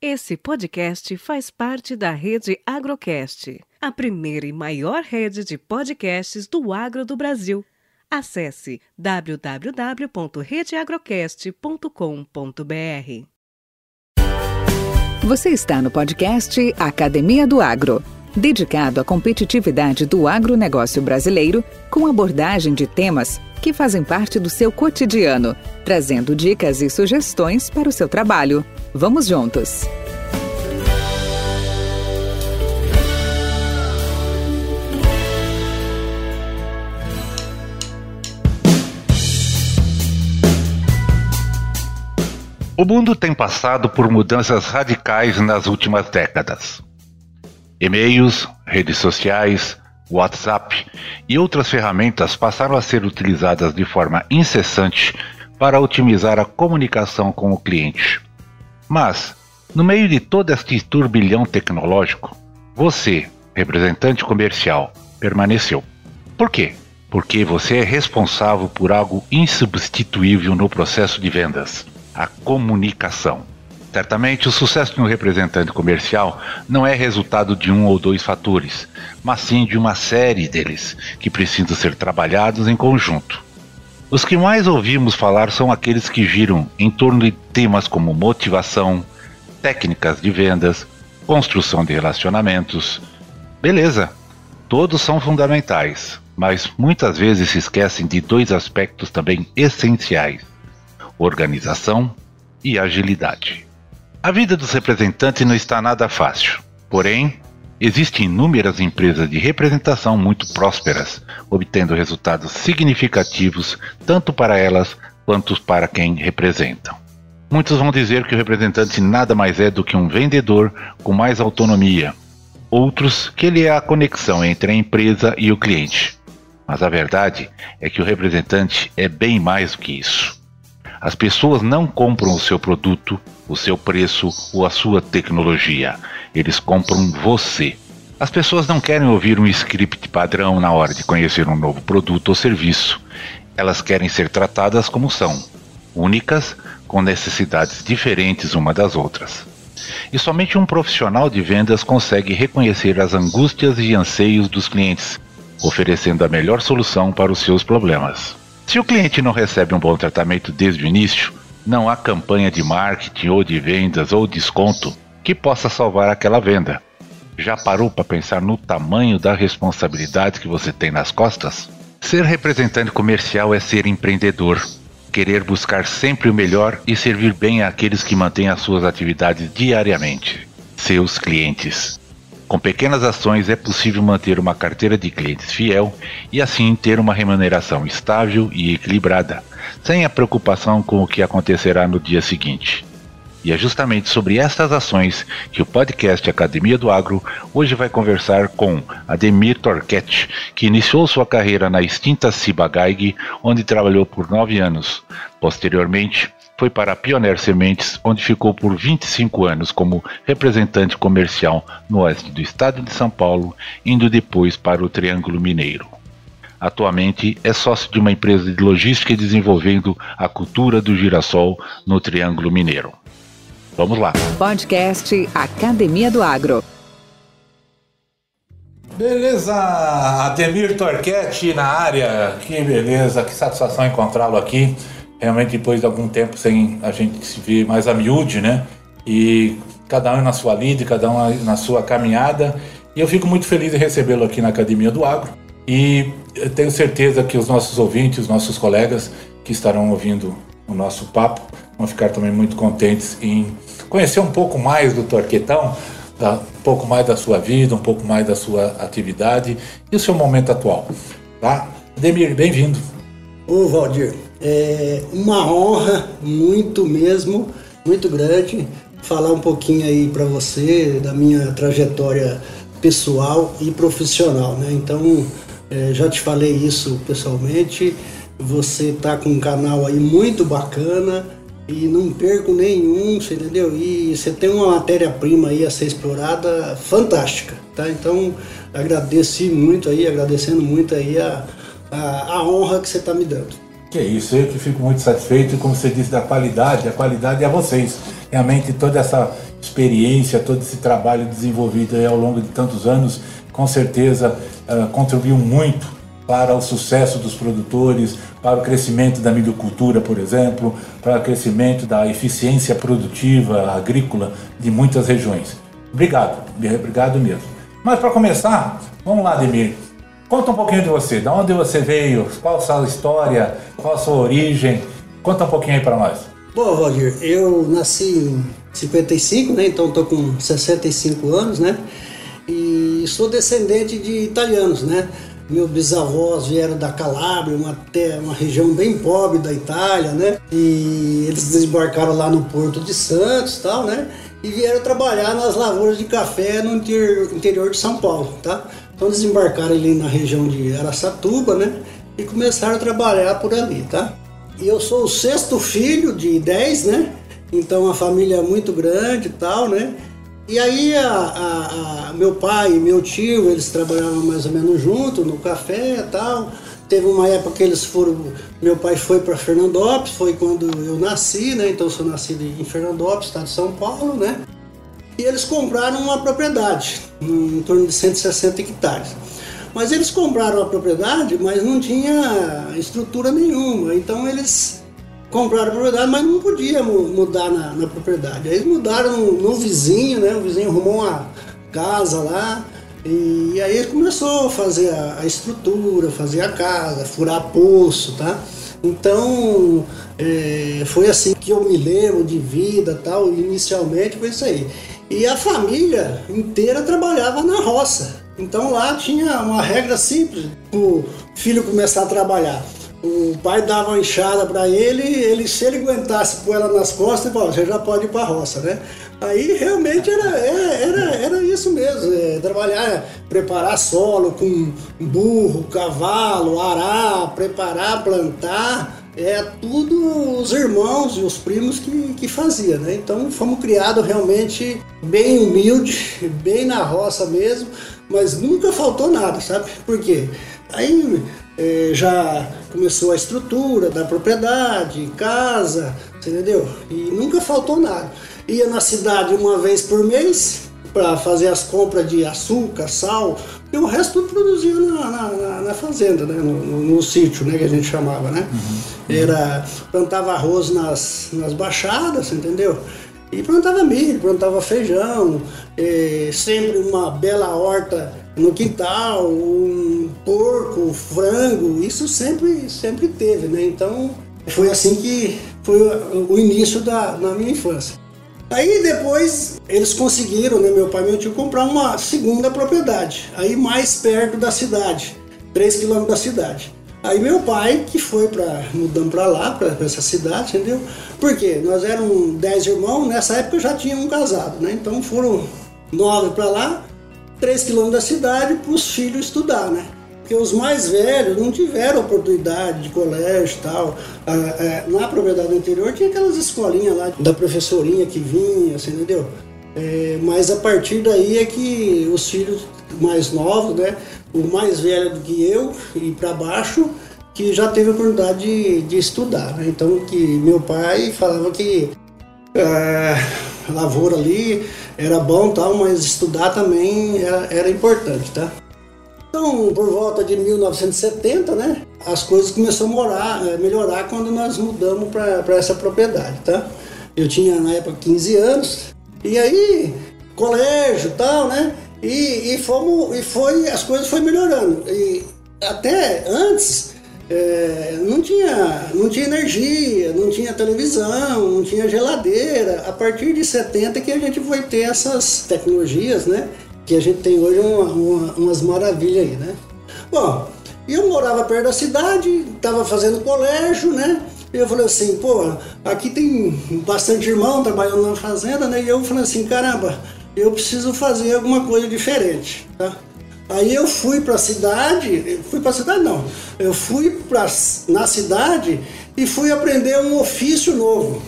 Esse podcast faz parte da rede Agrocast, a primeira e maior rede de podcasts do agro do Brasil. Acesse www.redeagrocast.com.br. Você está no podcast Academia do Agro, dedicado à competitividade do agronegócio brasileiro, com abordagem de temas que fazem parte do seu cotidiano, trazendo dicas e sugestões para o seu trabalho. Vamos juntos! O mundo tem passado por mudanças radicais nas últimas décadas. E-mails, redes sociais, WhatsApp e outras ferramentas passaram a ser utilizadas de forma incessante para otimizar a comunicação com o cliente. Mas, no meio de todo este turbilhão tecnológico, você, representante comercial, permaneceu. Por quê? Porque você é responsável por algo insubstituível no processo de vendas: a comunicação. Certamente, o sucesso de um representante comercial não é resultado de um ou dois fatores, mas sim de uma série deles que precisam ser trabalhados em conjunto. Os que mais ouvimos falar são aqueles que giram em torno de temas como motivação, técnicas de vendas, construção de relacionamentos. Beleza, todos são fundamentais, mas muitas vezes se esquecem de dois aspectos também essenciais: organização e agilidade. A vida dos representantes não está nada fácil, porém, Existem inúmeras empresas de representação muito prósperas, obtendo resultados significativos tanto para elas quanto para quem representam. Muitos vão dizer que o representante nada mais é do que um vendedor com mais autonomia. Outros que ele é a conexão entre a empresa e o cliente. Mas a verdade é que o representante é bem mais do que isso. As pessoas não compram o seu produto, o seu preço ou a sua tecnologia eles compram você. As pessoas não querem ouvir um script padrão na hora de conhecer um novo produto ou serviço. Elas querem ser tratadas como são, únicas, com necessidades diferentes uma das outras. E somente um profissional de vendas consegue reconhecer as angústias e anseios dos clientes, oferecendo a melhor solução para os seus problemas. Se o cliente não recebe um bom tratamento desde o início, não há campanha de marketing ou de vendas ou desconto que possa salvar aquela venda. Já parou para pensar no tamanho da responsabilidade que você tem nas costas? Ser representante comercial é ser empreendedor, querer buscar sempre o melhor e servir bem àqueles que mantêm as suas atividades diariamente, seus clientes. Com pequenas ações é possível manter uma carteira de clientes fiel e assim ter uma remuneração estável e equilibrada, sem a preocupação com o que acontecerá no dia seguinte. E é justamente sobre estas ações que o podcast Academia do Agro hoje vai conversar com Ademir Torquete, que iniciou sua carreira na extinta Ciba-Geig, onde trabalhou por nove anos. Posteriormente, foi para a Pioneer Sementes, onde ficou por 25 anos como representante comercial no oeste do estado de São Paulo, indo depois para o Triângulo Mineiro. Atualmente é sócio de uma empresa de logística desenvolvendo a cultura do girassol no Triângulo Mineiro. Vamos lá. Podcast Academia do Agro. Beleza, Ademir Torquete na área. Que beleza, que satisfação encontrá-lo aqui. Realmente depois de algum tempo sem a gente se ver mais a miúde, né? E cada um na sua lida, cada um na sua caminhada. E eu fico muito feliz em recebê-lo aqui na Academia do Agro. E tenho certeza que os nossos ouvintes, os nossos colegas que estarão ouvindo o nosso papo vão ficar também muito contentes em conhecer um pouco mais do Torquetão, um pouco mais da sua vida, um pouco mais da sua atividade e o seu momento atual. Tá? Demir, bem-vindo. Ô Valdir, é uma honra muito mesmo, muito grande, falar um pouquinho aí para você da minha trajetória pessoal e profissional, né? Então, é, já te falei isso pessoalmente, você tá com um canal aí muito bacana, e não perco nenhum, você entendeu? E você tem uma matéria-prima aí a ser explorada fantástica, tá? Então agradeci muito aí, agradecendo muito aí a, a, a honra que você está me dando. Que isso, eu que fico muito satisfeito, como você disse, da qualidade, a qualidade é a vocês. Realmente toda essa experiência, todo esse trabalho desenvolvido ao longo de tantos anos, com certeza uh, contribuiu muito para o sucesso dos produtores, para o crescimento da milhocultura, por exemplo, para o crescimento da eficiência produtiva agrícola de muitas regiões. Obrigado, obrigado mesmo. Mas para começar, vamos lá, Demir. Conta um pouquinho de você, de onde você veio, qual a sua história, qual a sua origem. Conta um pouquinho aí para nós. Bom, Roger, eu nasci em 55, né? Então estou com 65 anos, né? Sou descendente de italianos, né? Meus bisavós vieram da Calábria, uma, uma região bem pobre da Itália, né? E eles desembarcaram lá no Porto de Santos, tal, né? E vieram trabalhar nas lavouras de café no interior de São Paulo, tá? Então desembarcaram ali na região de Araçatuba, né? E começaram a trabalhar por ali, tá? E eu sou o sexto filho de dez, né? Então uma família muito grande e tal, né? E aí a, a, a, meu pai e meu tio, eles trabalhavam mais ou menos junto no café e tal. Teve uma época que eles foram. Meu pai foi para Fernandópolis, foi quando eu nasci, né? Então eu sou nascido em Fernandópolis, estado de São Paulo, né? E eles compraram uma propriedade, em torno de 160 hectares. Mas eles compraram a propriedade, mas não tinha estrutura nenhuma. Então eles compraram a propriedade, mas não podia mudar na, na propriedade. Aí eles mudaram no, vizinho, né? O vizinho arrumou uma casa lá. E, aí ele começou a fazer a, a estrutura, fazer a casa, furar poço, tá? Então é, foi assim que eu me lembro de vida tal. Inicialmente foi isso aí. E a família inteira trabalhava na roça. Então lá tinha uma regra simples: o filho começar a trabalhar o pai dava uma enxada para ele, ele se ele aguentasse pôr ela nas costas, falava, você já pode ir para a roça, né? Aí realmente era, é, era, era isso mesmo, é, trabalhar, preparar solo com burro, cavalo, arar, preparar, plantar, é tudo os irmãos e os primos que, que faziam, né? Então fomos criados realmente bem humilde, bem na roça mesmo, mas nunca faltou nada, sabe? Por quê? Aí é, já começou a estrutura da propriedade, casa, entendeu? E nunca faltou nada. Ia na cidade uma vez por mês para fazer as compras de açúcar, sal, e o resto tudo produzia na, na, na fazenda, né? no, no, no, sítio, né? que a gente chamava. Né? Uhum. Era, plantava arroz nas, nas baixadas, entendeu? E plantava milho, plantava feijão, sempre uma bela horta no quintal, um porco, frango, isso sempre, sempre teve, né? Então foi assim que foi o início da, minha infância. Aí depois eles conseguiram, né, meu pai e meu tio, comprar uma segunda propriedade, aí mais perto da cidade, 3 quilômetros da cidade. Aí meu pai, que foi para mudando para lá, para essa cidade, entendeu? Porque nós éramos 10 irmãos, nessa época já tinha um casado, né? Então foram nove para lá, 3 quilômetros da cidade para os filhos estudar, né? Porque os mais velhos não tiveram oportunidade de colégio e tal. Na propriedade anterior tinha aquelas escolinhas lá da professorinha que vinha, assim, entendeu? É, mas a partir daí é que os filhos mais novos, né? O mais velho do que eu e para baixo, que já teve a oportunidade de, de estudar, né? Então que meu pai falava que é, a lavoura ali era bom tal, mas estudar também era, era importante, tá? Então, por volta de 1970, né, as coisas começaram a morar, é, melhorar quando nós mudamos para essa propriedade, tá? Eu tinha na época 15 anos, e aí, colégio tal, né? E, e, fomos, e foi, as coisas foram melhorando. E até antes, é, não, tinha, não tinha energia, não tinha televisão, não tinha geladeira. A partir de 70 que a gente foi ter essas tecnologias, né? Que a gente tem hoje uma, uma, umas maravilhas aí, né? Bom, eu morava perto da cidade, estava fazendo colégio, né? E eu falei assim, pô, aqui tem bastante irmão trabalhando na fazenda, né? E eu falei assim, caramba, eu preciso fazer alguma coisa diferente, tá? Aí eu fui para a cidade, fui para a cidade não, eu fui pra, na cidade e fui aprender um ofício novo.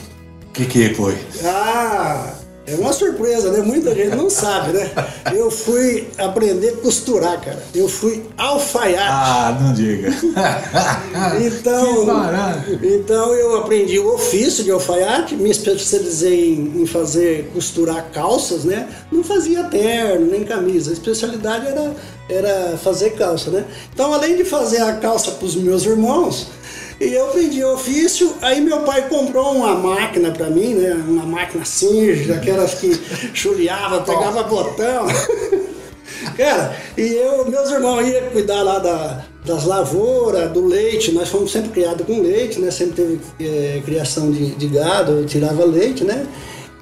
O que, que foi? Ah, É uma surpresa, né? Muita gente não sabe, né? Eu fui aprender a costurar, cara. Eu fui alfaiate. Ah, não diga. então, então eu aprendi o ofício de alfaiate, me especializei em, em, fazer costurar calças, né? Não fazia terno nem camisa. A especialidade era, era fazer calça, né? Então, além de fazer a calça para os meus irmãos, e eu pedi ofício, aí meu pai comprou uma máquina para mim, né? Uma máquina Singer, aquelas que chuleava, pegava botão. Cara, e eu, meus irmãos iam cuidar lá da, das lavouras, do leite, nós fomos sempre criados com leite, né? Sempre teve é, criação de, de gado, eu tirava leite, né?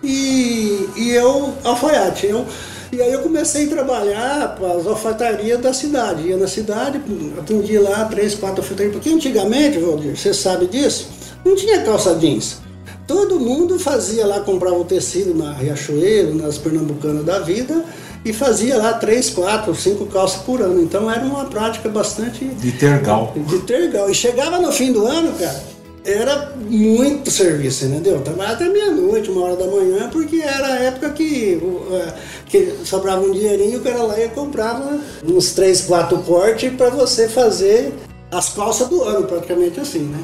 E, e eu, alfaiate, eu e aí eu comecei a trabalhar para as alfaiatarias da cidade. Ia na cidade, atendia lá três, quatro alfaiatarias. Porque antigamente, Valdir, você sabe disso, não tinha calça jeans. Todo mundo fazia lá, comprava o tecido na Riachuelo, nas Pernambucanas da vida, e fazia lá três, quatro, cinco calças por ano. Então era uma prática bastante. De tergal. De tergal. E chegava no fim do ano, cara, era muito serviço, entendeu? Trabalhava até meia-noite, uma hora da manhã, porque era a época que, é, que sobrava um dinheirinho, o cara lá ia comprava uns três, quatro portes para você fazer as calças do ano, praticamente assim, né?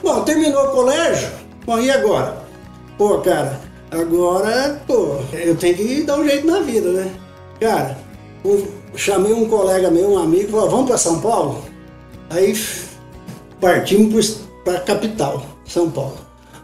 Bom, terminou o colégio, bom, e agora? Pô, cara, agora, pô, eu tenho que dar um jeito na vida, né? Cara, chamei um colega meu, um amigo, falou, vamos para São Paulo? Aí partimos para a capital, São Paulo.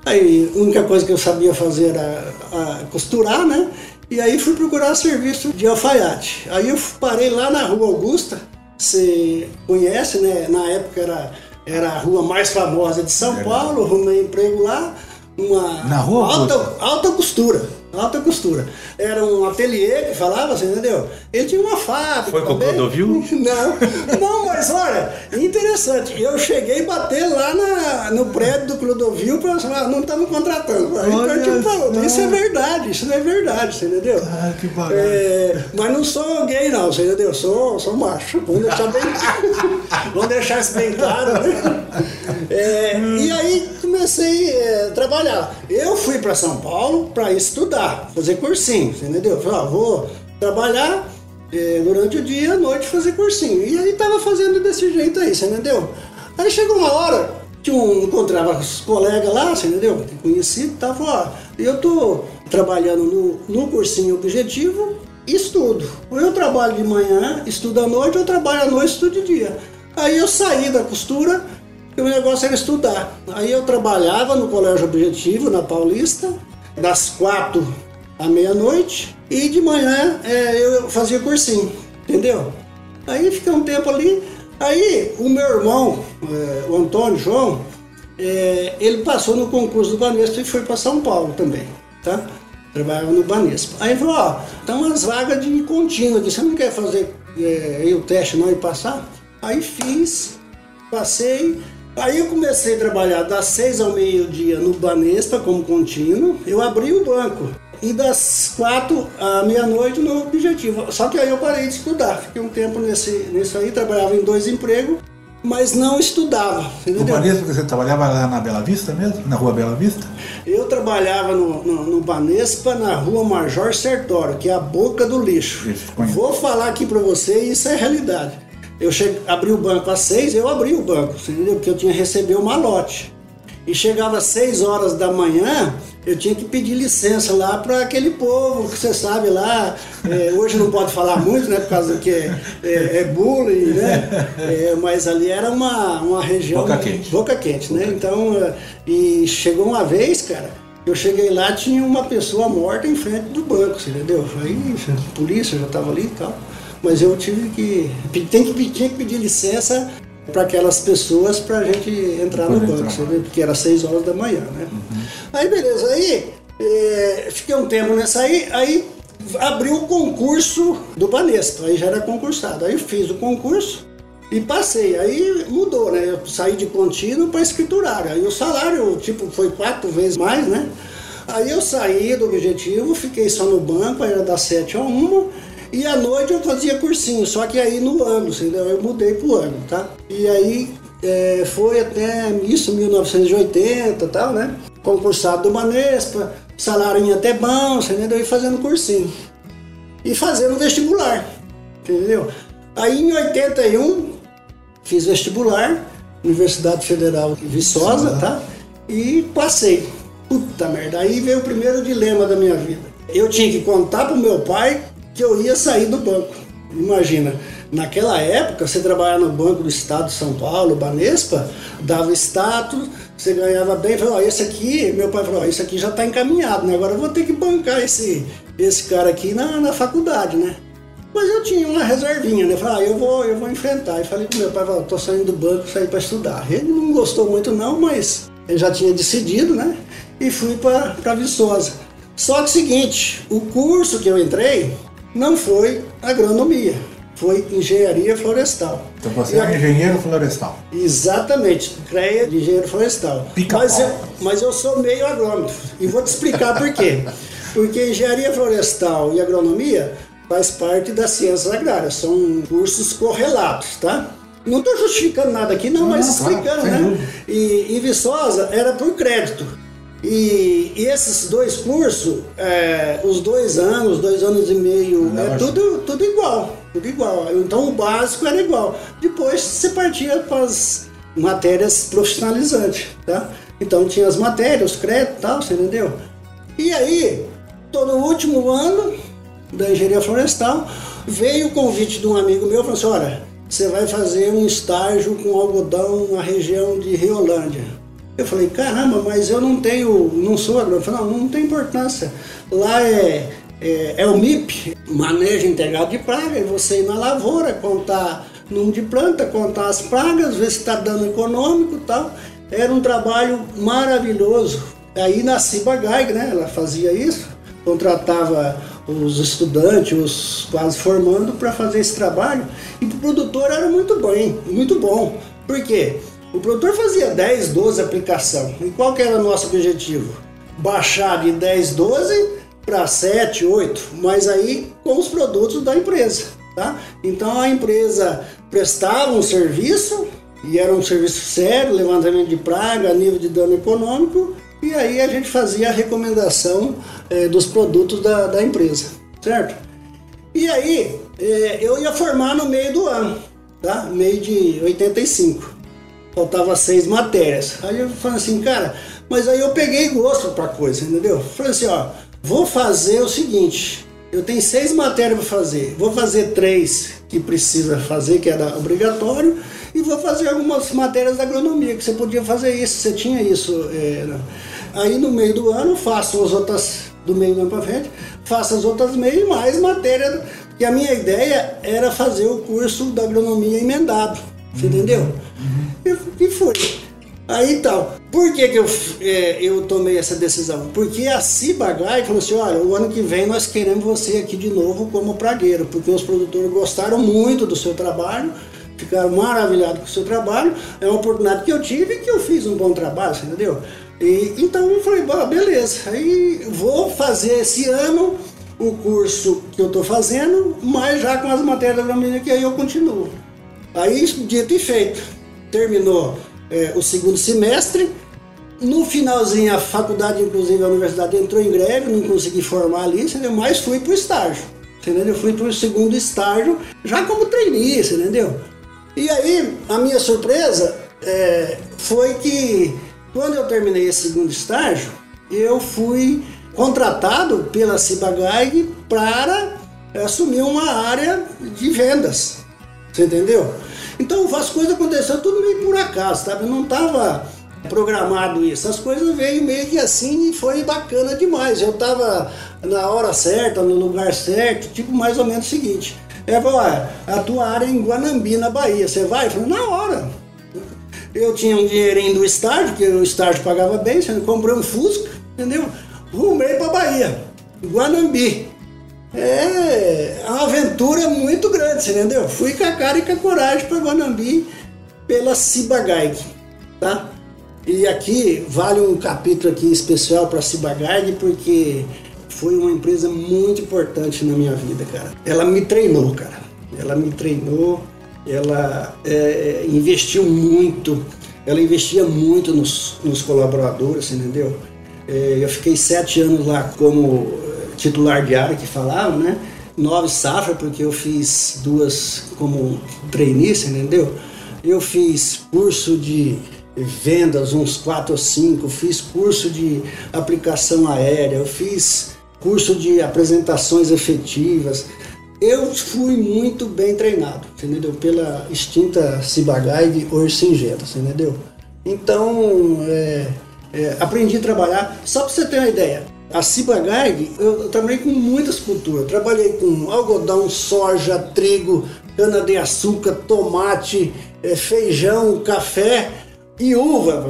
Aí a única coisa que eu sabia fazer era a costurar, né? E aí fui procurar serviço de alfaiate. Aí eu parei lá na Rua Augusta, você conhece, né? Na época era, era a rua mais famosa de São Paulo, arrumei emprego lá, uma na rua alta, alta costura alta costura. Era um ateliê que falava assim, entendeu? Ele tinha uma fábrica. Foi com o Clodovil? Não, não, mas olha, interessante. Eu cheguei a bater lá na, no prédio do Clodovil para falar, não estamos contratando. Aí olha falou, isso é verdade, isso não é verdade, você entendeu? Ah, que bacana. É, mas não sou gay não, você entendeu? Sou, sou macho. Vamos deixar bem Vamos deixar isso bem claro, né? É, e comecei é, a trabalhar. Eu fui para São Paulo para estudar fazer cursinho, entendeu? Falei, ah, vou trabalhar é, durante o dia à noite fazer cursinho. E aí tava fazendo desse jeito aí, você entendeu? Aí chegou uma hora que um, encontrava os colegas lá, você entendeu? Conhecido, tava lá. E eu tô trabalhando no, no cursinho objetivo estudo. Ou eu trabalho de manhã, estudo à noite, ou eu trabalho à noite, estudo de dia. Aí eu saí da costura e o negócio era estudar. Aí eu trabalhava no colégio objetivo, na Paulista, das quatro à meia-noite e de manhã é, eu fazia cursinho, entendeu? Aí fiquei um tempo ali, aí o meu irmão, é, o Antônio João, é, ele passou no concurso do Banespa e foi para São Paulo também, tá? Trabalhava no Banespa. Aí falou, ó, tem umas vagas de contínuo aqui, você não quer fazer é, o teste não e passar? Aí fiz, passei, Aí eu comecei a trabalhar das seis ao meio-dia no Banespa como contínuo. Eu abri o banco e das quatro à meia-noite no objetivo. Só que aí eu parei de estudar. Fiquei um tempo nesse, nisso aí, trabalhava em dois empregos, mas não estudava. Entendeu? No Banespa você trabalhava lá na Bela Vista mesmo? Na rua Bela Vista? Eu trabalhava no, no, no Banespa, na rua Major Sertório, que é a boca do lixo. Vou falar aqui para você, isso é realidade. Eu abri o banco às seis, eu abri o banco, entendeu? Porque eu tinha recebido o malote. E chegava às seis horas da manhã, eu tinha que pedir licença lá para aquele povo que você sabe lá. É, hoje não pode falar muito, né? Por causa do que é, é, é bullying, né? É, mas ali era uma, uma região. Boca quente. Boca quente, né? Então, é, e chegou uma vez, cara, eu cheguei lá, tinha uma pessoa morta em frente do banco, entendeu? Aí a polícia já estava ali e tal mas eu tive que. Tem que, tinha que pedir licença para aquelas pessoas para a gente entrar no banco, sabe? porque era 6 horas da manhã, né? Uhum. Aí beleza, aí é, fiquei um tempo nessa aí, aí abriu o concurso do Banespa, aí já era concursado. Aí fiz o concurso e passei. Aí mudou, né? Eu saí de contínuo para escriturário. Aí o salário, tipo, foi quatro vezes mais, né? Aí eu saí do objetivo, fiquei só no banco, aí era das 7 a 1 e à noite eu fazia cursinho, só que aí no ano, entendeu? Eu mudei pro ano, tá? E aí é, foi até isso, 1980 e tal, né? Concursado do Manespa, salário até bom, entendeu? E fazendo cursinho. E fazendo vestibular, entendeu? Aí em 81, fiz vestibular, Universidade Federal de Viçosa, tá? E passei. Puta merda, aí veio o primeiro dilema da minha vida. Eu tinha que contar pro meu pai que eu ia sair do banco. Imagina, naquela época, você trabalhava no Banco do Estado de São Paulo, Banespa, dava status, você ganhava bem, falou, ó, esse aqui, meu pai falou, ó, esse aqui já está encaminhado, né? Agora eu vou ter que bancar esse, esse cara aqui na, na faculdade, né? Mas eu tinha uma reservinha, né? Falei, ah, eu vou, eu vou enfrentar. E falei pro meu pai, falei, tô saindo do banco, sair para estudar. Ele não gostou muito não, mas ele já tinha decidido, né? E fui para Viçosa. Só que seguinte, o curso que eu entrei não foi agronomia, foi engenharia florestal. Então você é engenheiro florestal. Exatamente, CREA de engenheiro florestal. Mas eu, mas eu sou meio agrônomo e vou te explicar por quê. Porque engenharia florestal e agronomia faz parte das ciências agrárias, são cursos correlatos, tá? Não estou justificando nada aqui, não, não mas explicando, claro, né? E, e Viçosa era por crédito. E, e esses dois cursos, é, os dois anos, dois anos e meio, é tudo, tudo igual, tudo igual. Então o básico era igual. Depois você partia para as matérias profissionalizantes, tá? Então tinha as matérias, os créditos e tal, você entendeu? E aí, tô no último ano da engenharia florestal, veio o convite de um amigo meu, falou assim, olha, você vai fazer um estágio com algodão na região de Riolândia. Eu falei, caramba, mas eu não tenho, não sou agrônomo. Eu falei, não, não tem importância. Lá é, é, é, o MIP, manejo integrado de praga, e você ir na lavoura, contar número de planta, contar as pragas, ver se está dando econômico e tal. Era um trabalho maravilhoso. Aí na Ciba Gaig, né, ela fazia isso, contratava os estudantes, os quase formando para fazer esse trabalho. E o produtor era muito bem, muito bom. Por quê? O produtor fazia 10, 12 aplicação. E qual que era o nosso objetivo? Baixar de 10, 12 para 7, 8, mas aí com os produtos da empresa. Tá? Então a empresa prestava um serviço, e era um serviço sério, levantamento de praga, nível de dano econômico, e aí a gente fazia a recomendação é, dos produtos da, da, empresa, certo? E aí é, eu ia formar no meio do ano, tá? Meio de 85. Faltava seis matérias. Aí eu falei assim, cara, mas aí eu peguei gosto pra coisa, entendeu? Falei assim, ó, vou fazer o seguinte, eu tenho seis matérias para fazer, vou fazer três que precisa fazer, que era obrigatório, e vou fazer algumas matérias da agronomia, que você podia fazer isso, você tinha isso. É, aí no meio do ano faço as outras, do meio do ano para frente, faço as outras meio e mais matéria, e a minha ideia era fazer o curso da agronomia emendado, você entendeu? Uhum. E, foi. Aí tal. Por que, que eu, é, eu tomei essa decisão? Porque a Cibagai falou assim: olha, o ano que vem nós queremos você aqui de novo como pragueiro, porque os produtores gostaram muito do seu trabalho ficaram maravilhados com o seu trabalho. É uma oportunidade que eu tive e que eu fiz um bom trabalho, entendeu? E, então eu falei, beleza, aí vou fazer esse ano o curso que eu estou fazendo, mas já com as matérias da agronomia que aí eu continuo. Aí, dito e feito, terminou é, o segundo semestre. No finalzinho, a faculdade, inclusive a universidade, entrou em greve, não consegui formar ali, entendeu? mas fui para o estágio. Entendeu? Eu fui para o segundo estágio, já como trainee, entendeu? E aí, a minha surpresa é, foi que quando eu terminei esse segundo estágio, eu fui contratado pela Cibagag para assumir uma área de vendas. Você entendeu? Então as coisas aconteceram tudo meio por acaso, sabe? Eu não estava programado isso. As coisas veio meio que assim e foi bacana demais. Eu estava na hora certa, no lugar certo, tipo mais ou menos o seguinte. É, olha, a tua área é em Guanambi, na Bahia, você vai? Eu falei, na hora. Eu tinha um dinheirinho do estágio, que o estágio pagava bem, você comprei um Fusca, entendeu? Rumei para Bahia, Guanambi. É uma aventura muito grande, você entendeu? Fui com a cara e com a coragem para Guanambi pela Cibagaig, tá? E aqui vale um capítulo aqui especial para Cibagaig, porque foi uma empresa muito importante na minha vida, cara. Ela me treinou, cara. Ela me treinou, ela é, investiu muito, ela investia muito nos, nos colaboradores, entendeu? É, eu fiquei sete anos lá como titular de área que falava, né? Nove safra, porque eu fiz duas como treinista, entendeu? Eu fiz curso de vendas, uns quatro ou cinco, fiz curso de aplicação aérea, eu fiz curso de apresentações efetivas. Eu fui muito bem treinado, entendeu? Pela extinta Cibagai hoje Singenta, entendeu? Então, é, é, aprendi a trabalhar. Só para você ter uma ideia, a Cibagai, eu, trabalhei com muitas culturas. Trabalhei com algodão, soja, trigo, cana-de-açúcar, tomate, é, feijão, café e uva.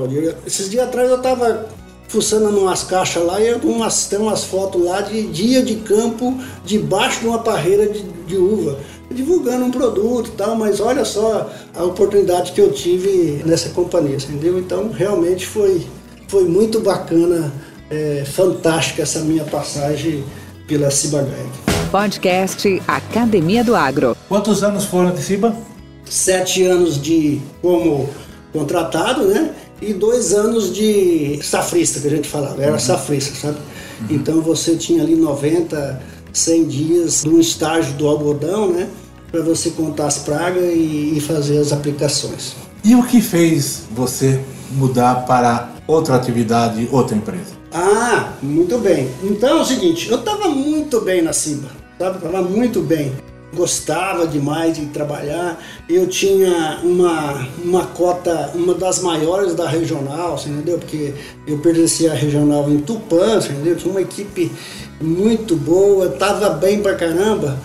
Esses dias atrás eu estava fuçando umas caixas lá e umas, tem umas fotos lá de dia de campo debaixo de uma parreira de, de uva divulgando um produto e tal, mas olha só a oportunidade que eu tive nessa companhia, entendeu? Então realmente foi, foi muito bacana, é, fantástica essa minha passagem pela Cibagai. Podcast Academia do Agro. Quantos anos foram de Ciba? Sete anos de como contratado, né? E dois anos de safrista, que a gente falava, era uhum. safrista, sabe? Uhum. Então você tinha ali 90 100 dias no estágio do algodão, né? Para você contar as pragas e, e fazer as aplicações. E o que fez você mudar para outra atividade, outra empresa? Ah, muito bem. Então é o seguinte, eu estava muito bem na Simba, sabe? Estava muito bem. Gostava demais de trabalhar. Eu tinha uma, uma cota, uma das maiores da regional, entendeu? Porque eu pertencia à regional em Tupã, entendeu? Tinha uma equipe muito boa, tava bem pra caramba.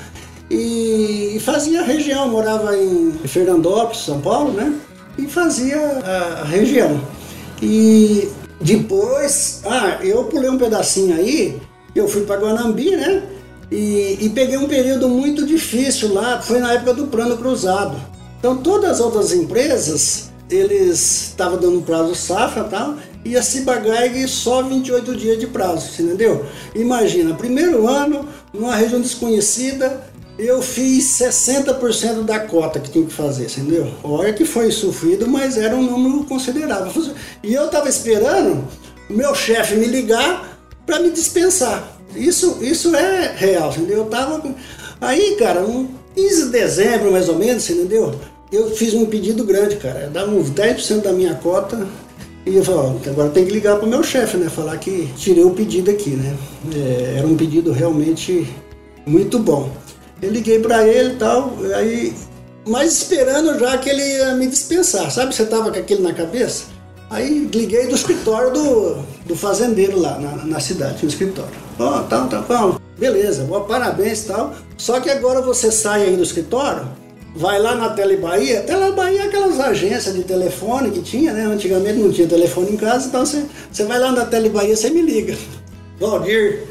E, fazia a região, morava em Fernandópolis, São Paulo, né? E fazia a, a região. E depois, ah, eu pulei um pedacinho aí, eu fui para Guanambi, né? E, e, peguei um período muito difícil lá, foi na época do plano cruzado. Então todas as outras empresas, eles estavam dando prazo safra e tal, e a Ciba-Geigy só 28 dias de prazo, entendeu? Imagina, primeiro ano, numa região desconhecida, eu fiz 60% da cota que tinha que fazer, entendeu? Olha que foi sofrido, mas era um número considerável. E eu estava esperando o meu chefe me ligar para me dispensar. Isso, isso é real, entendeu? Eu tava. Aí, cara, um 15 de dezembro mais ou menos, entendeu? Eu fiz um pedido grande, cara. Dava uns 10% da minha cota e eu falei, ó, agora tem que ligar para o meu chefe, né? Falar que tirei o pedido aqui, né? É, era um pedido realmente muito bom. Eu liguei para ele e tal, aí, mas esperando já que ele ia me dispensar, sabe? Você tava com aquilo na cabeça? Aí liguei do escritório do, do fazendeiro lá na, na cidade, no escritório. Ó, oh, tá, tá, bom, beleza, boa, parabéns e tal. Só que agora você sai aí do escritório vai lá na Tele Bahia, Tele Bahia é aquelas agências de telefone que tinha, né? Antigamente não tinha telefone em casa, então você, você vai lá na Tele Bahia, você me liga. Valdir,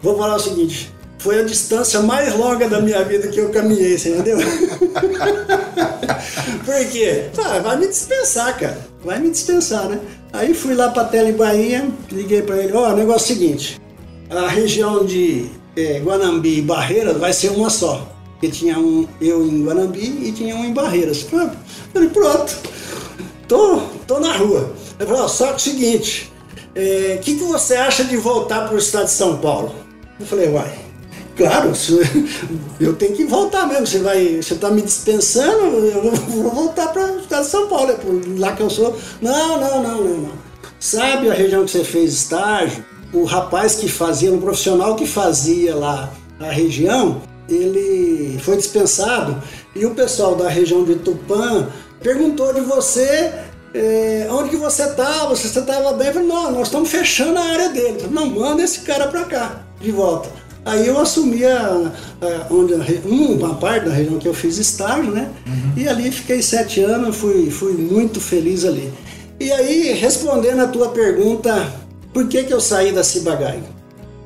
vou falar o seguinte, foi a distância mais longa da minha vida que eu caminhei, você entendeu? Por quê? Ah, vai me dispensar, cara. Vai me dispensar, né? Aí fui lá pra Tele Bahia, liguei para ele, ó, oh, negócio é o seguinte, a região de é, Guanambi e Barreiras vai ser uma só que tinha um eu em Guanambi e tinha um em Barreiras. Falei, pronto, tô, tô na rua. Ele falou, só que é o seguinte, o é, que, que você acha de voltar para o estado de São Paulo? Eu falei, uai, claro, eu tenho que voltar mesmo. Você vai, você está me dispensando, eu vou voltar para de São Paulo, é por lá que eu sou. Não, não, não, não, não. Sabe a região que você fez estágio? O rapaz que fazia, um profissional que fazia lá a região, ele foi dispensado e o pessoal da região de Tupã perguntou de você é, onde que você estava, se você estava bem. Falei, não, nós estamos fechando a área dele. Falei, não, manda esse cara para cá, de volta. Aí eu assumi a, a, onde, uma parte da região que eu fiz estágio, né? Uhum. E ali fiquei sete anos, fui, fui muito feliz ali. E aí, respondendo a tua pergunta, por que, que eu saí da Cibagai?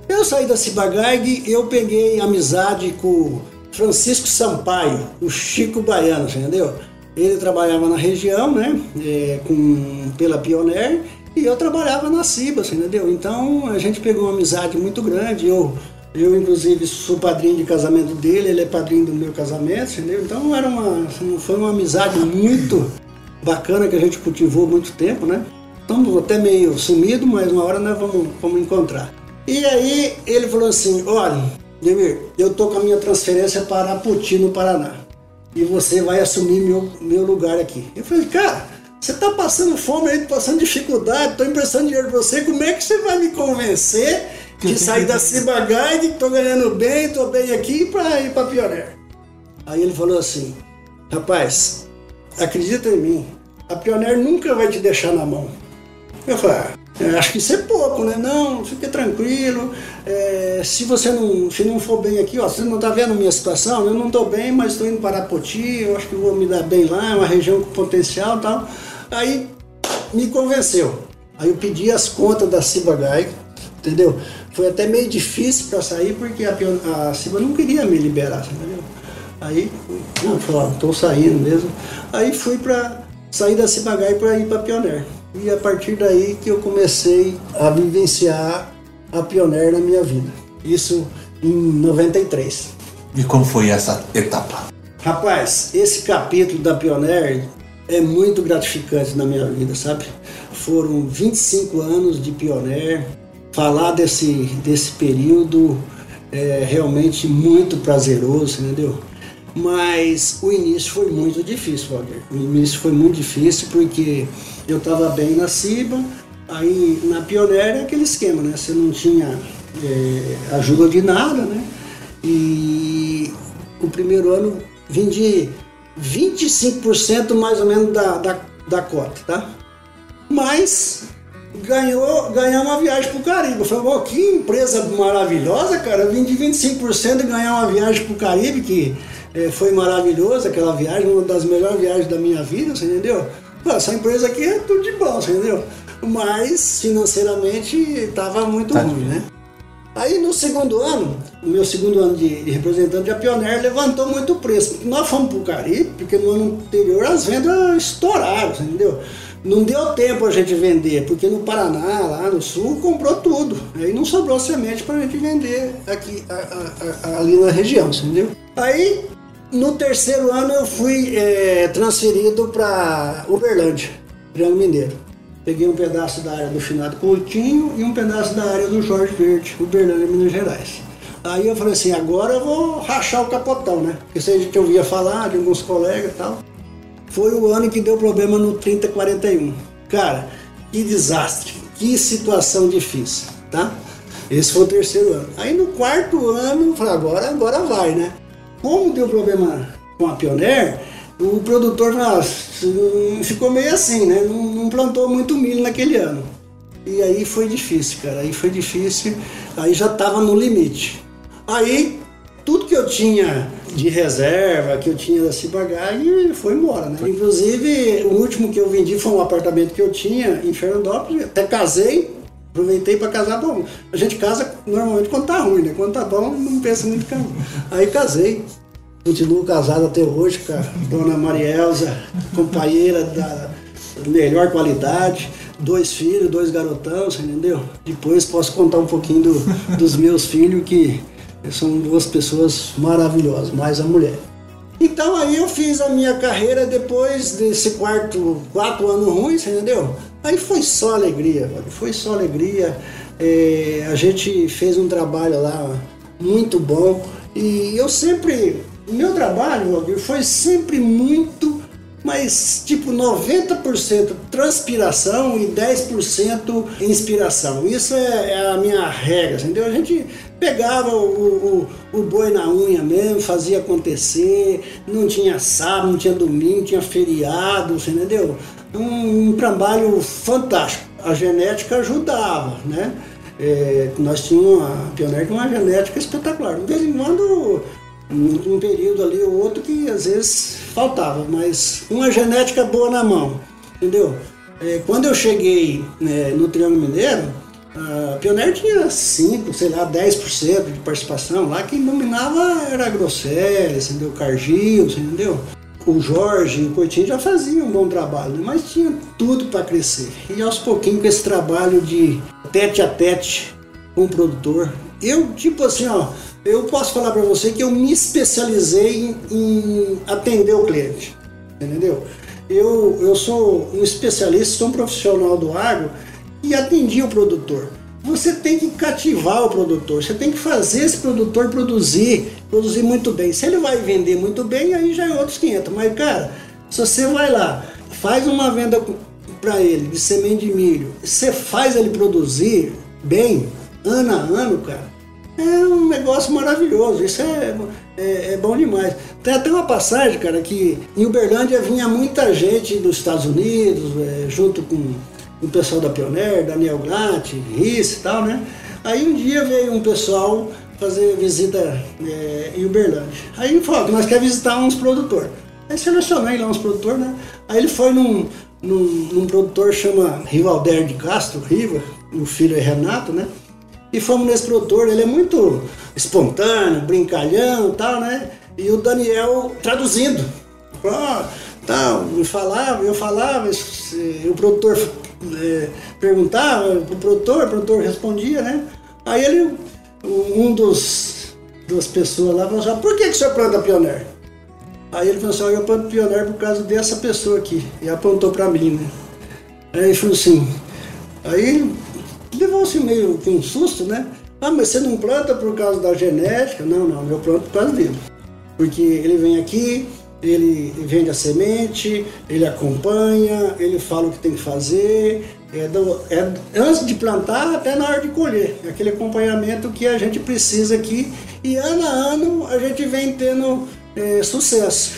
Eu saí da Cibagarg eu peguei amizade com Francisco Sampaio, o Chico Baiano, entendeu? Ele trabalhava na região, né, é, com, pela Pioneer, e eu trabalhava na Cibas, entendeu? Então a gente pegou uma amizade muito grande. Eu, eu inclusive, sou padrinho de casamento dele, ele é padrinho do meu casamento, entendeu? Então era uma, foi uma amizade muito bacana que a gente cultivou muito tempo, né? estamos até meio sumidos, mas uma hora nós vamos, vamos encontrar. E aí ele falou assim, olha, Demir, eu tô com a minha transferência para Puti, no Paraná. E você vai assumir meu, meu lugar aqui. Eu falei, cara, você tá passando fome aí, passando dificuldade, tô emprestando dinheiro pra você, como é que você vai me convencer de sair da Ciba Guide, que tô ganhando bem, tô bem aqui, para ir pra Pioneer? Aí ele falou assim, rapaz, acredita em mim, a Pioneer nunca vai te deixar na mão. Eu falei, ah, acho que isso é pouco, né? Não, fique tranquilo. É, se você não, se não for bem aqui, ó, você não está vendo minha situação? Eu não estou bem, mas estou indo para Arapoti, eu acho que vou me dar bem lá, é uma região com potencial e tal. Aí me convenceu. Aí eu pedi as contas da Ciba Gai, entendeu? Foi até meio difícil para sair porque a, a Ciba não queria me liberar, entendeu? Aí, eu falei, estou saindo mesmo. Aí fui para sair da Ciba Gai para ir para Pioneer. E a partir daí que eu comecei a vivenciar a Pioneer na minha vida. Isso em 93. E como foi essa etapa? Rapaz, esse capítulo da Pioneer é muito gratificante na minha vida, sabe? Foram 25 anos de Pioneer. Falar desse, desse período é realmente muito prazeroso, entendeu? Mas o início foi muito difícil, Walter. O início foi muito difícil porque eu estava bem na CIBA, aí na Pioneer é aquele esquema, né? Você não tinha é, ajuda de nada, né? E o primeiro ano vendi 25% mais ou menos da, da, da cota, tá? Mas ganhou, ganhar uma viagem pro Caribe. Eu falei, que empresa maravilhosa, cara. Eu vim de 25% e ganhar uma viagem pro Caribe, que é, foi maravilhosa aquela viagem, uma das melhores viagens da minha vida, você entendeu? essa empresa aqui é tudo de bom, entendeu? Mas financeiramente estava muito tá ruim, né? Aí no segundo ano, o meu segundo ano de, de representante, a Pioneer levantou muito o preço. Nós fomos para o Caribe, porque no ano anterior as vendas estouraram, entendeu? Não deu tempo a gente vender, porque no Paraná, lá no sul, comprou tudo. Aí não sobrou semente para a gente vender aqui, a, a, a, ali na região, entendeu? Aí no terceiro ano eu fui é, transferido para Uberlândia, Triângulo Mineiro. Peguei um pedaço da área do finado Coutinho e um pedaço da área do Jorge Verde, Uberlândia, Minas Gerais. Aí eu falei assim, agora eu vou rachar o capotão, né? Porque se a gente ouvia falar de alguns colegas e tal. Foi o ano que deu problema no 3041. Cara, que desastre, que situação difícil, tá? Esse foi o terceiro ano. Aí no quarto ano, eu falei, agora, agora vai, né? Como deu problema com a Pioneer, o produtor ficou meio assim, né? Não, não, plantou muito milho naquele ano. E aí foi difícil, cara. Aí foi difícil. Aí já estava no limite. Aí tudo que eu tinha de reserva, que eu tinha da Cibagag, foi embora, né? Inclusive, o último que eu vendi foi um apartamento que eu tinha em Fernandópolis. Até casei, aproveitei para casar. Bom, a gente casa normalmente quando tá ruim, né? Quando tá bom, não pensa muito em Aí casei. Continuo casado até hoje com a dona Marielza, companheira da melhor qualidade. Dois filhos, dois garotão, você entendeu? Depois posso contar um pouquinho do, dos meus filhos, que são duas pessoas maravilhosas, mais a mulher. Então aí eu fiz a minha carreira depois desse quarto, quatro anos ruins, entendeu? Aí foi só alegria, foi só alegria. É, a gente fez um trabalho lá muito bom e eu sempre, meu trabalho foi sempre muito, mas tipo 90% transpiração e 10% inspiração. Isso é, é, a minha regra, entendeu? A gente pegava o, o, o, boi na unha mesmo, fazia acontecer, não tinha sábado, não tinha domingo, tinha feriado, entendeu? Um, um trabalho fantástico. A genética ajudava, né? É, nós tínhamos a Pioneer uma genética espetacular. De vez em quando, um período ali ou outro que às vezes faltava, mas uma genética boa na mão, entendeu? É, quando eu cheguei né, no Triângulo Mineiro, a Pioneer tinha 5, sei lá, 10% de participação. Lá quem dominava era a Grosselli, entendeu? Cargill, entendeu? O Jorge e o Coutinho já faziam um bom trabalho, né? mas tinha tudo para crescer. E aos pouquinhos com esse trabalho de tete a tete com o produtor, eu tipo assim, ó, eu posso falar para você que eu me especializei em, em atender o cliente, entendeu? eu, eu sou um especialista, sou um profissional do agro e atendi o produtor. Você tem que cativar o produtor, você tem que fazer esse produtor produzir, produzir muito bem. Se ele vai vender muito bem, aí já é outros 500. Mas, cara, se você vai lá, faz uma venda para ele de semente de milho, você faz ele produzir bem, ano a ano, cara, é um negócio maravilhoso. Isso é, é, é, bom demais. Tem até uma passagem, cara, que em Uberlândia vinha muita gente dos Estados Unidos, é, junto com o pessoal da Pioneer, Daniel Glatt, Risse e tal, né? Aí um dia veio um pessoal fazer visita é, em Uberlândia. Aí ele falou nós queremos visitar uns produtores. Aí selecionei lá uns produtores, né? Aí ele foi num, num, num produtor chama Rivalder de Castro, Riva, o filho é Renato, né? E fomos nesse produtor, ele é muito espontâneo, brincalhão e tal, né? E o Daniel traduzindo. Ah, tal, me falava, eu falava, o produtor é, perguntava o produtor, o produtor respondia, né? Aí ele, um dos duas pessoas lá falou assim, ah, por que, que o senhor planta pioneiro? Aí ele falou assim, eu planto pioneiro por causa dessa pessoa aqui. E apontou para mim, né? Aí ele falou assim, aí levou-se meio com um susto, né? Ah, mas você não planta por causa da genética? Não, não, eu planto por causa dele. Porque ele vem aqui, ele vende a semente, ele acompanha, ele fala o que tem que fazer, é, do, é antes de plantar até na hora de colher. É aquele acompanhamento que a gente precisa aqui e ano a ano a gente vem tendo é, sucesso.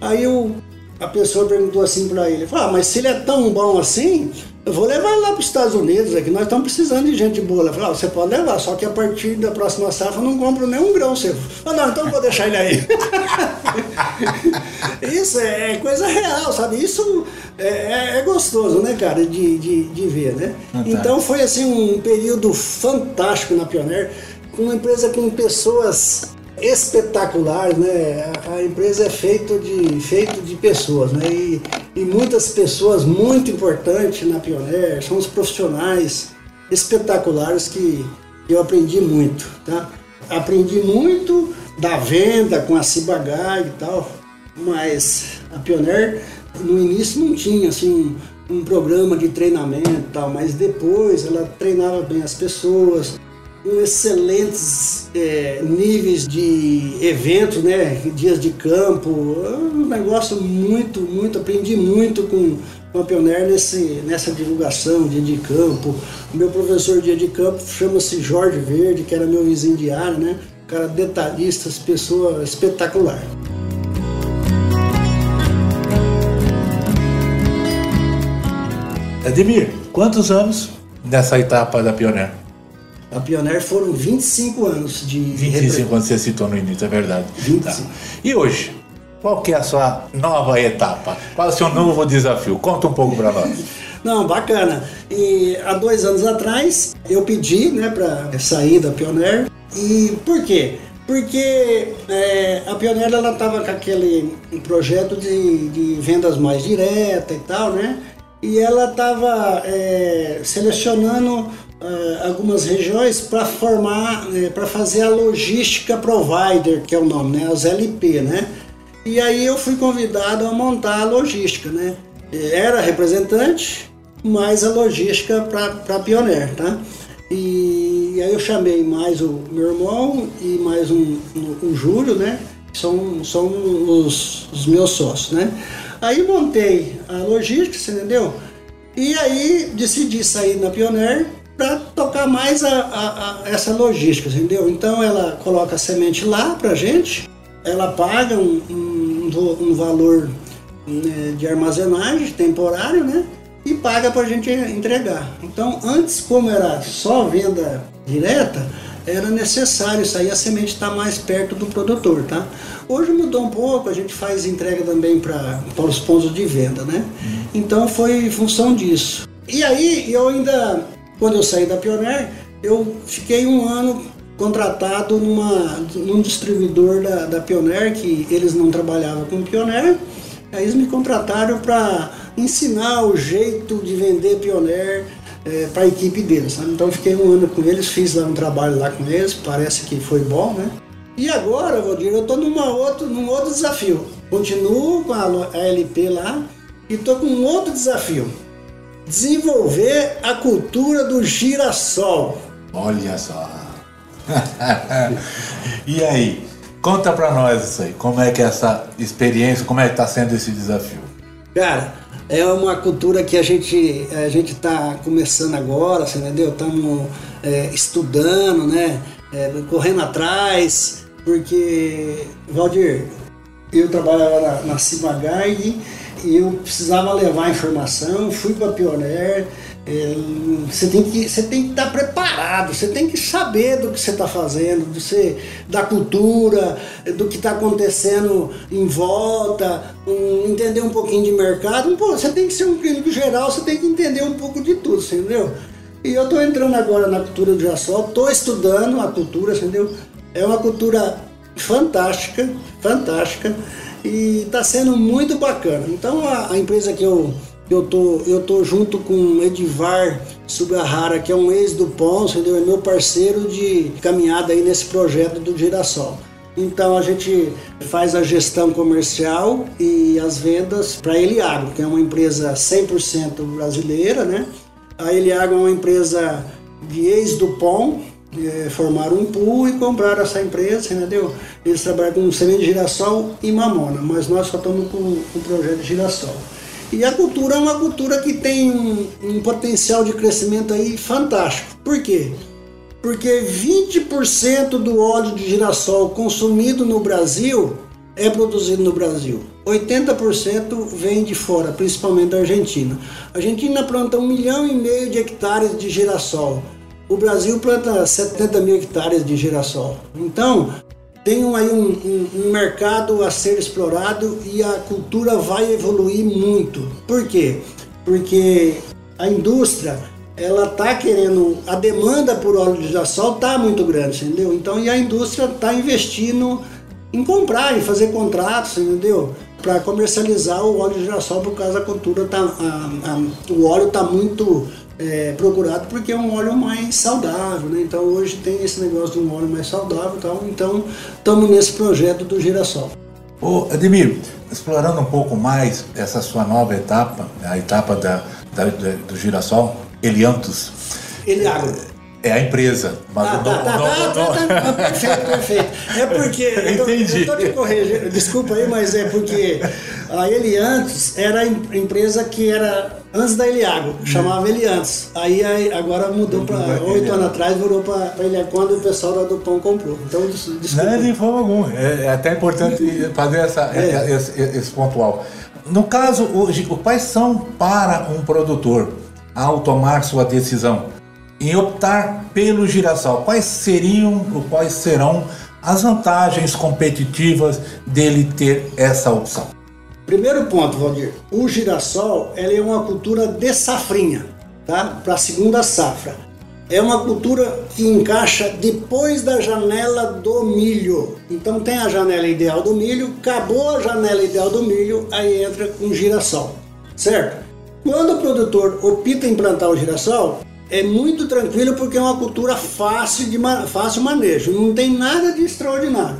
Aí o, a pessoa perguntou assim para ele, ah, mas se ele é tão bom assim, eu vou levar ele lá para os Estados Unidos, aqui nós estamos precisando de gente boa. Ela falou, ah, você pode levar, só que a partir da próxima safra eu não compro nenhum grão seu. Não, então eu vou deixar ele aí. Isso é, é coisa real, sabe? Isso é, é, é gostoso, né, cara, de, de, de ver, né? Então foi assim um período fantástico na Pioneer, com uma empresa com pessoas espetacular, né? A, empresa é feita de, feito de pessoas, né? E, e muitas pessoas muito importantes na Pioneer, são os profissionais espetaculares que eu aprendi muito, tá? Aprendi muito da venda com a Cibagai e tal, mas a Pioneer no início não tinha assim um, um programa de treinamento e tal, mas depois ela treinava bem as pessoas, excelentes é, níveis de eventos, né? Dias de campo, um negócio muito, muito, aprendi muito com, a Pioneer nesse, nessa divulgação, dia de campo. O meu professor dia de campo chama-se Jorge Verde, que era meu vizinho de né? Cara detalhista, pessoa espetacular. Ademir, quantos anos nessa etapa da Pioneer? A Pioneer foram 25 anos de. 25 anos você citou no início, é verdade. 25. Tá. E hoje? Qual que é a sua nova etapa? Qual é o seu novo desafio? Conta um pouco para nós. Não, bacana. E há dois anos atrás eu pedi né, para sair da Pioneer. E por quê? Porque é, a Pioneer ela estava com aquele projeto de, de vendas mais direta e tal, né? E ela estava é, selecionando algumas regiões para formar, uh, para fazer a logística provider, que é o nome, né? As LP, né? E aí eu fui convidado a montar a logística, né? Era representante, mas a logística para Pioneer, tá? E aí eu chamei mais o meu irmão e mais um, um, Júlio, né? São, são os, os meus sócios, né? Aí montei a logística, você entendeu? E aí decidi sair na Pioneer para tocar mais a, a, a, essa logística, entendeu? Então ela coloca a semente lá para gente, ela paga um, um, um valor né, de armazenagem temporário, né? E paga para a gente entregar. Então antes, como era só venda direta, era necessário isso aí, a semente está mais perto do produtor, tá? Hoje mudou um pouco, a gente faz entrega também para os pontos de venda, né? Uhum. Então foi em função disso. E aí eu ainda quando eu saí da Pioneer, eu fiquei um ano contratado numa, num distribuidor da, da Pioneer, que eles não trabalhavam com Pioneer. Aí eles me contrataram para ensinar o jeito de vender Pioneer é, para a equipe deles. Sabe? Então fiquei um ano com eles, fiz lá um trabalho lá com eles, parece que foi bom, né? E agora, Valdir, eu estou num outro desafio. Continuo com a LP lá, e estou com um outro desafio: desenvolver a cultura do girassol. Olha só. e aí, conta para nós isso aí. Como é que é essa experiência, como é que está sendo esse desafio? Cara, é uma cultura que a gente a gente está começando agora, você entendeu? Estamos é, estudando, né? É, correndo atrás, porque Valdir, eu trabalhava na, na Cimagai e eu precisava levar informação, fui para Pioneer. É, você tem que você tem que estar preparado, você tem que saber do que você está fazendo, do você, da cultura, do que está acontecendo em volta, um, entender um pouquinho de mercado. Pô, você tem que ser um clínico geral, você tem que entender um pouco de tudo, entendeu? E eu estou entrando agora na cultura do Jassol, estou estudando a cultura, entendeu? É uma cultura fantástica, fantástica e está sendo muito bacana. Então a, a, empresa que eu eu tô eu tô junto com Edivar Sugahara, que é um ex do Pons, entendeu? É meu parceiro de caminhada aí nesse projeto do Girassol. Então a gente faz a gestão comercial e as vendas para a Eliagro, que é uma empresa 100% brasileira, né? A Eliagro é uma empresa de ex-Dupont, é, formaram um pool e compraram essa empresa, entendeu? Eles trabalham com semente de girassol e mamona, mas nós só estamos com o projeto de girassol. E a cultura é uma cultura que tem um, um potencial de crescimento aí fantástico. Por quê? Porque 20% do óleo de girassol consumido no Brasil é produzido no Brasil. 80% vem de fora, principalmente da Argentina. A Argentina planta um milhão e meio de hectares de girassol. O Brasil planta 70 mil hectares de girassol. Então, tem aí um, um, um, mercado a ser explorado e a cultura vai evoluir muito. Por quê? Porque a indústria ela está querendo, a demanda por óleo de girassol está muito grande, entendeu? Então, e a indústria está investindo em comprar, em fazer contratos, entendeu? Para comercializar o óleo de girassol, por causa da cultura, tá, a, a, o óleo está muito é, procurado porque é um óleo mais saudável, né? Então hoje tem esse negócio de um óleo mais saudável, tal, então estamos nesse projeto do girassol. Ô Ademir, explorando um pouco mais essa sua nova etapa, a etapa da, da do girassol, Eliantus. Eliago. É a empresa. Mas ah, tá, tá, tá, tá, tá, perfeito, perfeito. É porque. Eu tô, Entendi. Eu tô te corrigindo, desculpa aí, mas é porque a Eliantos era a empresa que era antes da Eliago, chamava Eliantos. Aí, aí agora mudou para oito anos atrás, virou para Eliago quando o pessoal da Dupont comprou. Então, desculpa. Não, de forma alguma. É, é até importante fazer essa, é. esse, esse pontual. No caso, hoje, quais são para um produtor ao tomar sua decisão? Em optar pelo girassol, quais seriam ou quais serão as vantagens competitivas dele ter essa opção? Primeiro ponto, Valdir, o girassol ele é uma cultura de safrinha, tá? Para a segunda safra. É uma cultura que encaixa depois da janela do milho. Então tem a janela ideal do milho, acabou a janela ideal do milho, aí entra com girassol, certo? Quando o produtor opta em plantar o girassol, é muito tranquilo porque é uma cultura fácil de fácil manejo, não tem nada de extraordinário.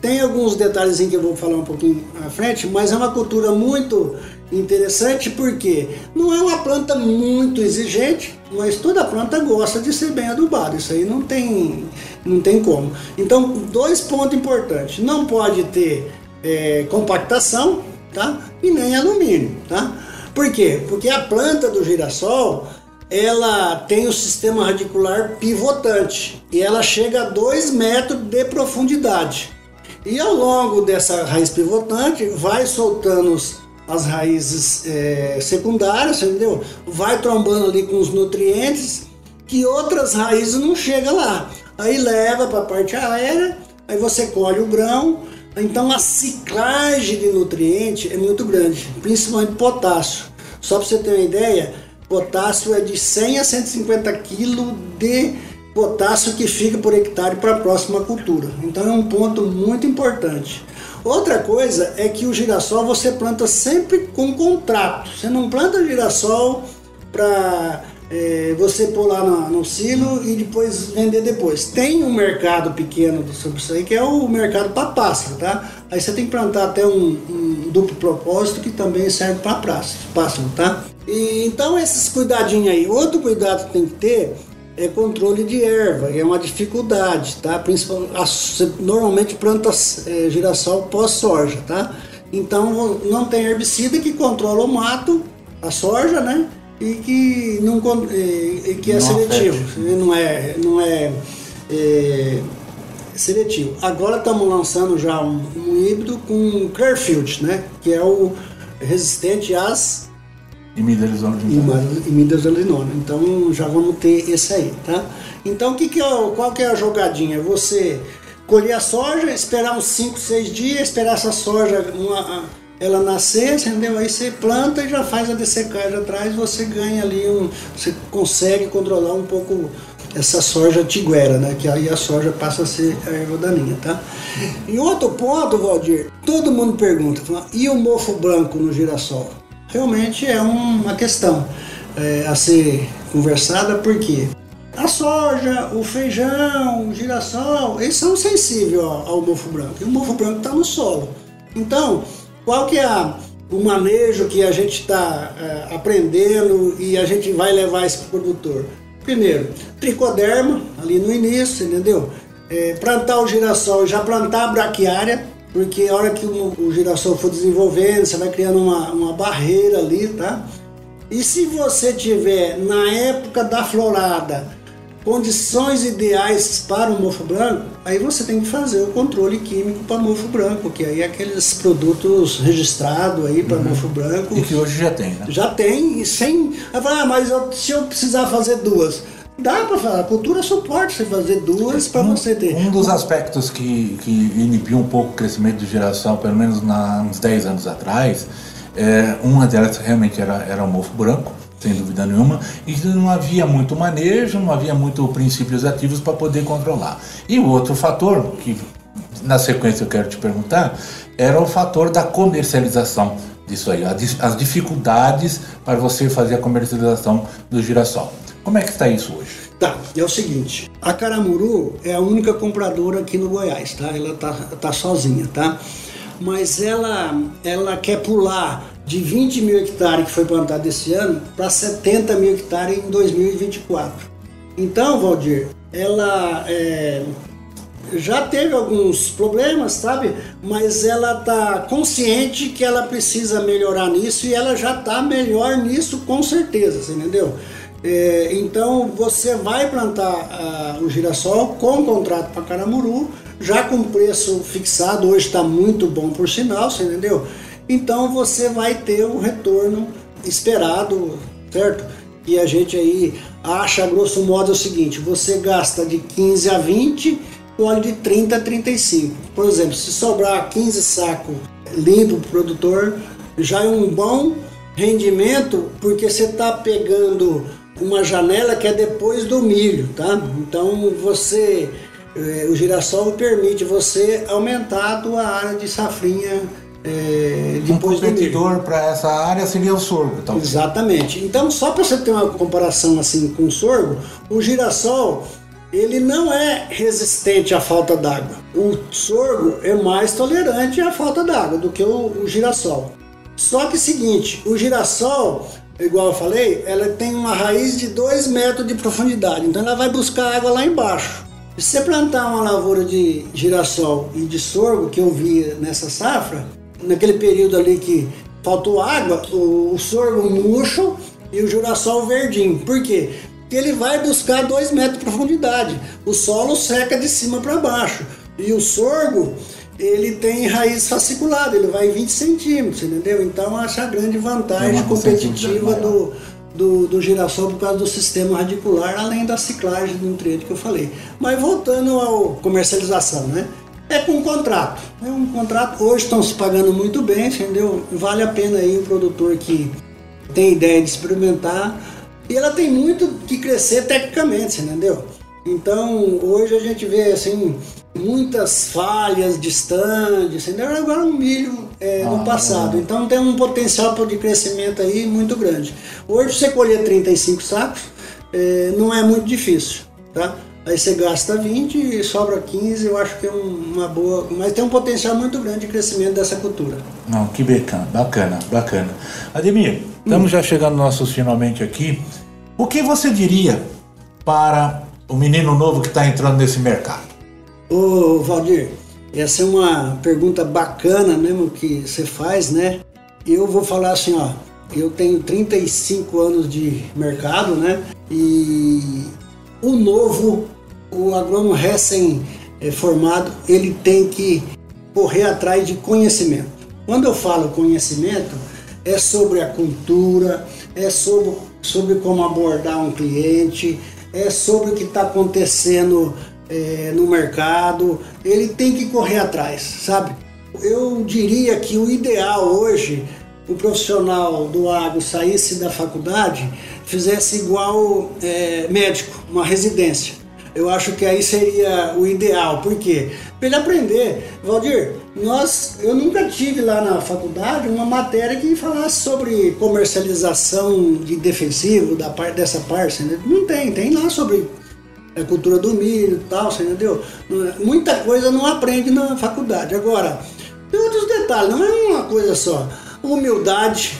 Tem alguns detalhes que eu vou falar um pouquinho à frente, mas é uma cultura muito interessante porque não é uma planta muito exigente, mas toda planta gosta de ser bem adubada. Isso aí não tem, não tem como. Então, dois pontos importantes: não pode ter é, compactação, tá? E nem alumínio, tá? Por quê? Porque a planta do girassol ela tem o sistema radicular pivotante e ela chega a 2 metros de profundidade. E ao longo dessa raiz pivotante vai soltando as raízes é, secundárias, entendeu? Vai trombando ali com os nutrientes que outras raízes não chegam lá. Aí leva para a parte aérea, aí você colhe o grão. Então a ciclagem de nutriente é muito grande, principalmente potássio. Só para você ter uma ideia, potássio é de 100 a 150 kg de potássio que fica por hectare para a próxima cultura. Então é um ponto muito importante. Outra coisa é que o girassol você planta sempre com contrato. Você não planta girassol para é, você pôr lá no, silo e depois vender depois. Tem um mercado pequeno sobre isso aí, que é o mercado para pássaro, tá? Aí você tem que plantar até um, um duplo propósito que também serve para pássaro, tá? E, então esses cuidadinhos aí. Outro cuidado que tem que ter é controle de erva, é uma dificuldade, tá? Principalmente, normalmente planta é, girassol pós-soja, tá? Então não tem herbicida que controla o mato, a soja, né? E que, não, e, que é não seletivo, afete. não é, não é, é seletivo. Agora estamos lançando já um, um híbrido com Clearfield, né? Que é o resistente às Imidazolinona. Então já vamos ter esse aí, tá? Então que que é, qual que é a jogadinha? Você colher a soja, esperar uns 5, 6 dias, esperar essa soja uma, ela nascer, entendeu? Aí você planta e já faz a dessecagem atrás, você ganha ali um. Você consegue controlar um pouco essa soja tiguera, né? Que aí a soja passa a ser a erva daninha, tá? E outro ponto, Valdir, todo mundo pergunta, e o mofo branco no girassol? Realmente é uma questão é, a ser conversada, porque a soja, o feijão, o girassol, eles são sensíveis ao mofo branco. E o mofo branco está no solo. Então, qual que é a, o manejo que a gente está é, aprendendo e a gente vai levar esse produtor? Primeiro, tricoderma, ali no início, entendeu? É, plantar o girassol, já plantar a braquiária, porque a hora que o, o girassol for desenvolvendo, você vai criando uma, uma barreira ali, tá? E se você tiver na época da florada condições ideais para o mofo branco, aí você tem que fazer o controle químico para mofo branco, que aí é aqueles produtos registrados aí para uhum. mofo branco. E que hoje já tem, né? Já tem, e sem. Ah, mas eu, se eu precisar fazer duas. Dá para falar, a cultura suporta você fazer duas para um, você ter. Um dos aspectos que, que inibiu um pouco o crescimento de geração, pelo menos na, uns 10 anos atrás, é, uma delas realmente era, era o mofo branco sem dúvida nenhuma, e não havia muito manejo, não havia muito princípios ativos para poder controlar. E o outro fator, que na sequência eu quero te perguntar, era o fator da comercialização disso aí, as dificuldades para você fazer a comercialização do girassol. Como é que está isso hoje? Tá, é o seguinte, a Caramuru é a única compradora aqui no Goiás, tá? Ela tá, tá sozinha, tá? Mas ela, ela quer pular de 20 mil hectares que foi plantado esse ano para 70 mil hectares em 2024. Então, Valdir, ela é, já teve alguns problemas, sabe? Mas ela está consciente que ela precisa melhorar nisso e ela já está melhor nisso com certeza, entendeu? É, então você vai plantar uh, o girassol com contrato para Caramuru, já com preço fixado, hoje está muito bom por sinal, você entendeu? Então você vai ter o retorno esperado, certo? E a gente aí acha, grosso modo, é o seguinte: você gasta de 15 a 20, colhe de 30 a 35. Por exemplo, se sobrar 15 sacos limpo para o produtor, já é um bom rendimento, porque você está pegando uma janela que é depois do milho, tá? Então você, eh, o girassol permite você aumentar a tua área de safrinha é, um competidor para essa área seria o sorgo, talvez. Exatamente. Então, só para você ter uma comparação assim com o sorgo, o girassol ele não é resistente à falta d'água. O sorgo é mais tolerante à falta d'água do que o, o girassol. Só que é seguinte, o girassol, igual eu falei, ela tem uma raiz de 2 metros de profundidade, então ela vai buscar água lá embaixo. Se você plantar uma lavoura de girassol e de sorgo, que eu vi nessa safra, naquele período ali que faltou água, o, o sorgo murcho e o girassol verdinho. Por quê? Porque ele vai buscar dois metros de profundidade. O solo seca de cima para baixo. E o sorgo, ele tem raiz fasciculada, ele vai 20 centímetros, entendeu? Então é a grande vantagem é competitiva do, do, do girassol por causa do sistema radicular, além da ciclagem do nutriente que eu falei. Mas voltando à comercialização, né? É com um contrato. É um contrato, hoje estão se pagando muito bem, entendeu? Vale a pena aí o produtor que tem ideia de experimentar. E ela tem muito que crescer tecnicamente, entendeu? Então, hoje a gente vê assim muitas falhas distantes, entendeu? Agora o milho é, ah, no passado. Então tem um potencial de crescimento aí muito grande. Hoje você colher 35 sacos, é, não é muito difícil, tá? Aí você gasta 20 e sobra 15, eu acho que é uma boa. Mas tem um potencial muito grande de crescimento dessa cultura. Não, que bacana, bacana, bacana. Ademir, estamos hum. já chegando nossos finalmente aqui. O que você diria para o menino novo que está entrando nesse mercado? Ô, Valdir, essa é uma pergunta bacana mesmo que você faz, né? Eu vou falar assim, ó. Eu tenho 35 anos de mercado, né? E o novo, o agrônomo recém-formado, ele tem que correr atrás de conhecimento. Quando eu falo conhecimento, é sobre a cultura, é sobre, sobre como abordar um cliente, é sobre o que está acontecendo é, no mercado. Ele tem que correr atrás, sabe? Eu diria que o ideal hoje, o profissional do agro saísse da faculdade fizesse igual é, médico, uma residência. Eu acho que aí seria o ideal. Por quê? Para ele aprender. Valdir, nós, eu nunca tive lá na faculdade uma matéria que falasse sobre comercialização de defensivo da parte dessa parte. Né? Não tem, tem lá sobre a cultura do milho e tal, você entendeu? É, muita coisa não aprende na faculdade. Agora, tem outros detalhes, não é uma coisa só. Humildade,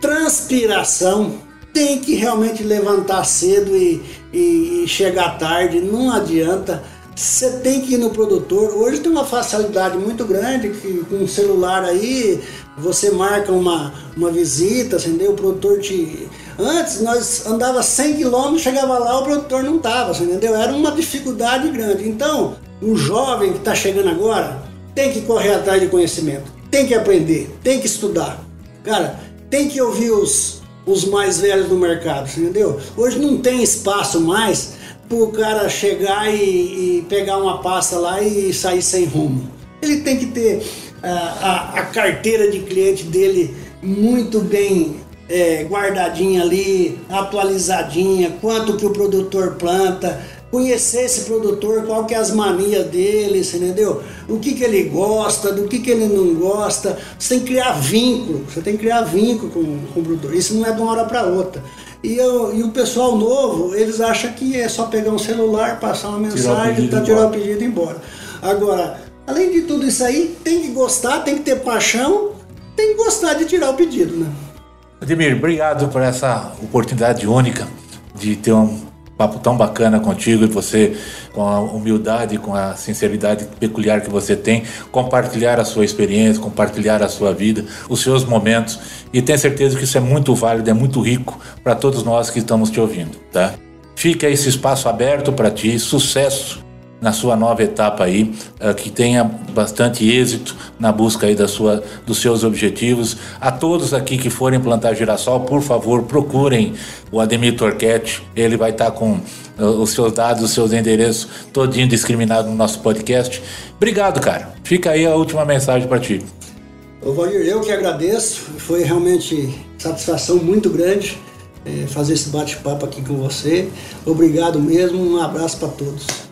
transpiração, tem que realmente levantar cedo e, e, e chegar tarde, não adianta. Você tem que ir no produtor. Hoje tem uma facilidade muito grande que com o celular aí você marca uma, uma visita, entendeu? O produtor te. Antes nós andava 100 km, chegava lá, o produtor não estava, entendeu? Era uma dificuldade grande. Então, o jovem que está chegando agora tem que correr atrás de conhecimento, tem que aprender, tem que estudar. Cara, tem que ouvir os, os mais velhos do mercado, entendeu? Hoje não tem espaço mais para o cara chegar e, e, pegar uma pasta lá e sair sem rumo. Ele tem que ter a, a, a carteira de cliente dele muito bem é, guardadinha ali, atualizadinha, quanto que o produtor planta, conhecer esse produtor, qual que é as manias dele, entendeu? O que, que ele gosta, do que, que ele não gosta. Você tem que criar vínculo, você tem que criar vínculo com, com o produtor. Isso não é de uma hora para outra. E, eu, e o pessoal novo, eles acham que é só pegar um celular, passar uma mensagem, tirar, tirar o pedido e ir embora. Agora, além de tudo isso aí, tem que gostar, tem que ter paixão, tem que gostar de tirar o pedido, né? Ademir, obrigado por essa oportunidade única de ter um papo tão bacana contigo e você, com a humildade, com a sinceridade peculiar que você tem, compartilhar a sua experiência, compartilhar a sua vida, os seus momentos. E tenho certeza que isso é muito válido, é muito rico para todos nós que estamos te ouvindo, tá? Fica esse espaço aberto para ti, sucesso na sua nova etapa aí, uh, que tenha bastante êxito na busca aí da sua, dos seus objetivos. A todos aqui que forem plantar girassol, por favor, procurem o Ademir Torquete, ele vai estar tá com uh, os seus dados, os seus endereços todinho discriminado no nosso podcast. Obrigado, cara. Fica aí a última mensagem para ti. Ô, Valdir, eu que agradeço. Foi realmente satisfação muito grande é, fazer esse bate-papo aqui com você. Obrigado mesmo. Um abraço para todos.